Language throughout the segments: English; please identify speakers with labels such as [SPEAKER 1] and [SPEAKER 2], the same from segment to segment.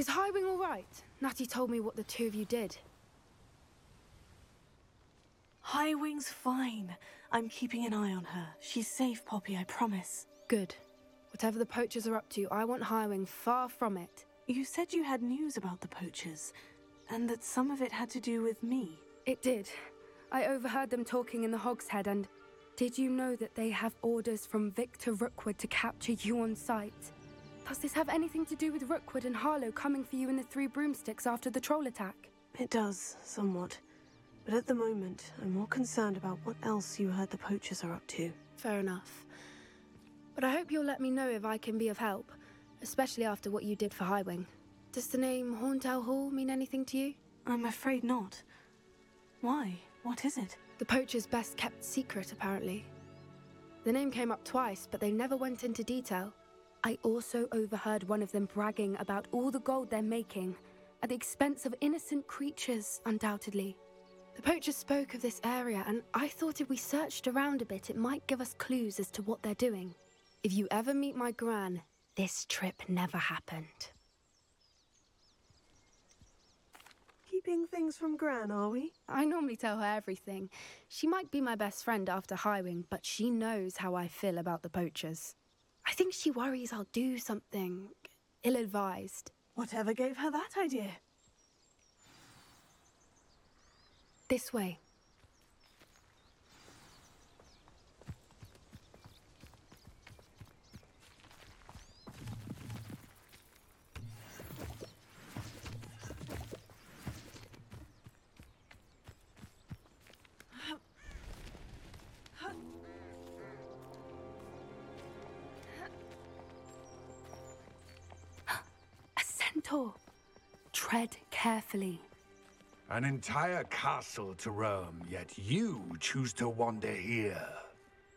[SPEAKER 1] Is Highwing all right? Natty told me what the two of you did.
[SPEAKER 2] Highwing's fine. I'm keeping an eye on her. She's safe, Poppy, I promise.
[SPEAKER 1] Good. Whatever the poachers are up to, I want Highwing far from it.
[SPEAKER 2] You said you had news about the poachers, and that some of it had to do with me.
[SPEAKER 1] It did. I overheard them talking in the Hog's Head, and did you know that they have orders from Victor Rookwood to capture you on sight? Does this have anything to do with Rookwood and Harlow coming for you in the Three Broomsticks after the troll attack?
[SPEAKER 2] It does, somewhat. But at the moment, I'm more concerned about what else you heard the poachers are up to.
[SPEAKER 1] Fair enough. But I hope you'll let me know if I can be of help, especially after what you did for Highwing. Does the name Horntail Hall mean anything to you?
[SPEAKER 2] I'm afraid not. Why? What is it?
[SPEAKER 1] The poacher's best kept secret, apparently. The name came up twice, but they never went into detail. I also overheard one of them bragging about all the gold they're making, at the expense of innocent creatures, undoubtedly. The poacher spoke of this area, and I thought if we searched around a bit, it might give us clues as to what they're doing. If you ever meet my gran, this trip never happened.
[SPEAKER 2] Keeping things from Gran, are we?
[SPEAKER 1] I normally tell her everything. She might be my best friend after Highwing, but she knows how I feel about the poachers. I think she worries I'll do something ill advised.
[SPEAKER 2] Whatever gave her that idea?
[SPEAKER 1] This way. A. Tread carefully.
[SPEAKER 3] An entire castle to roam, yet you choose to wander here.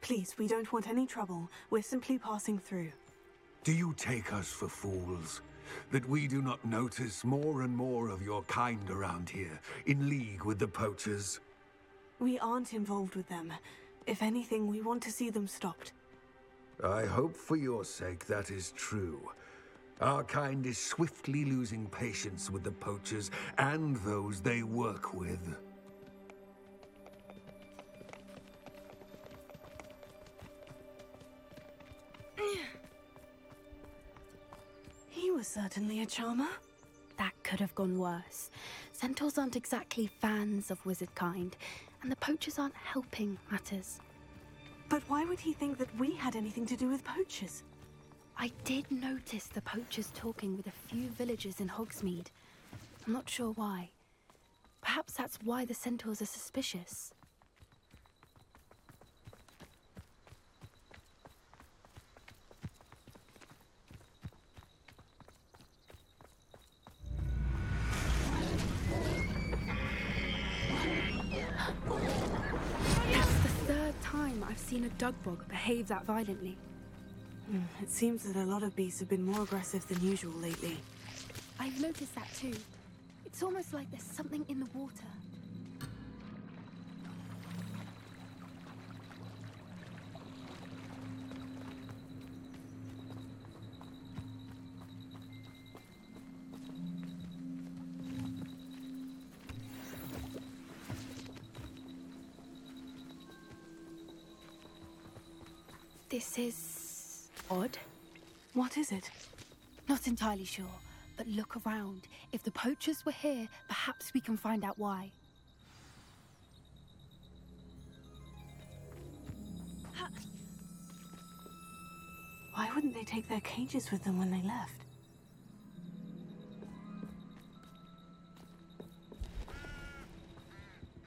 [SPEAKER 2] Please, we don't want any trouble. We're simply passing through.
[SPEAKER 3] Do you take us for fools? That we do not notice more and more of your kind around here, in league with the poachers?
[SPEAKER 2] We aren't involved with them. If anything, we want to see them stopped.
[SPEAKER 3] I hope for your sake that is true. Our kind is swiftly losing patience with the poachers and those they work with.
[SPEAKER 2] He was certainly a charmer.
[SPEAKER 1] That could have gone worse. Centaurs aren't exactly fans of wizard kind, and the poachers aren't helping matters.
[SPEAKER 2] But why would he think that we had anything to do with poachers?
[SPEAKER 1] I did notice the poachers talking with a few villagers in Hogsmeade. I'm not sure why. Perhaps that's why the centaurs are suspicious. That's the third time I've seen a dugbog behave that violently.
[SPEAKER 2] Hmm, It seems that a lot of beasts have been more aggressive than usual lately.
[SPEAKER 1] I've noticed that too. It's almost like there's something in the water. This is odd.
[SPEAKER 2] What is it?
[SPEAKER 1] Not entirely sure, but look around. If the poachers were here, perhaps we can find out why.
[SPEAKER 2] Why wouldn't they take their cages with them when they left?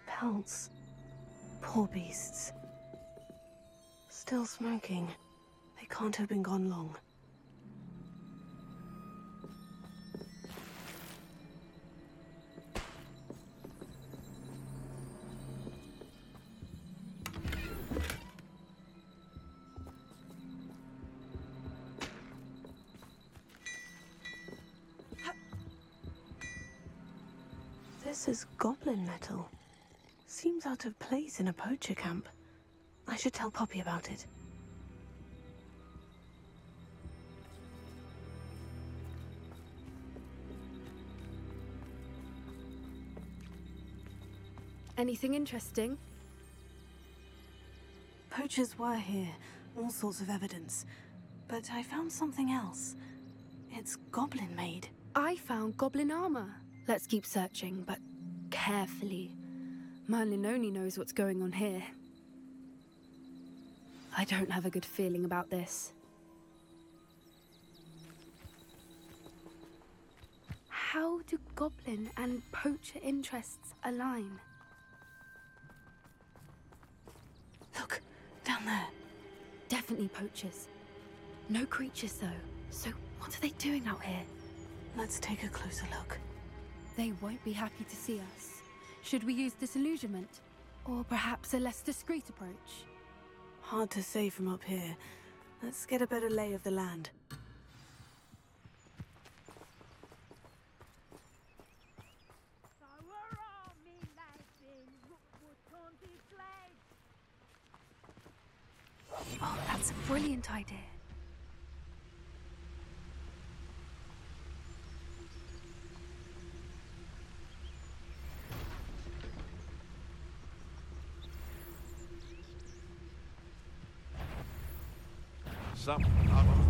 [SPEAKER 2] Pelts. Poor beasts. Still smoking. Can't have been gone long. This is goblin metal. Seems out of place in a poacher camp. I should tell Poppy about it.
[SPEAKER 1] Anything interesting?
[SPEAKER 2] Poachers were here, all sorts of evidence. But I found something else. It's goblin made.
[SPEAKER 1] I found goblin armor. Let's keep searching, but carefully. Merlin only knows what's going on here. I don't have a good feeling about this. How do goblin and poacher interests align? Definitely poachers. No creatures, though. So, what are they doing out here?
[SPEAKER 2] Let's take a closer look.
[SPEAKER 1] They won't be happy to see us. Should we use disillusionment? Or perhaps a less discreet approach?
[SPEAKER 2] Hard to say from up here. Let's get a better lay of the land.
[SPEAKER 1] That's a brilliant idea.
[SPEAKER 4] Something almost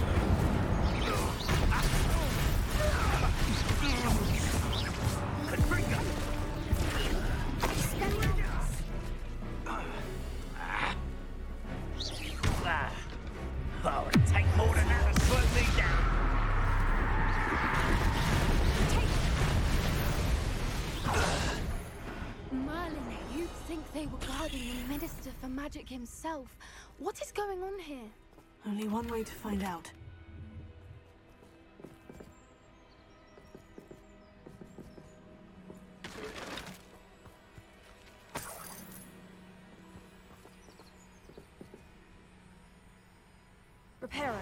[SPEAKER 1] Minister for Magic himself. What is going on here?
[SPEAKER 2] Only one way to find out. Reparo,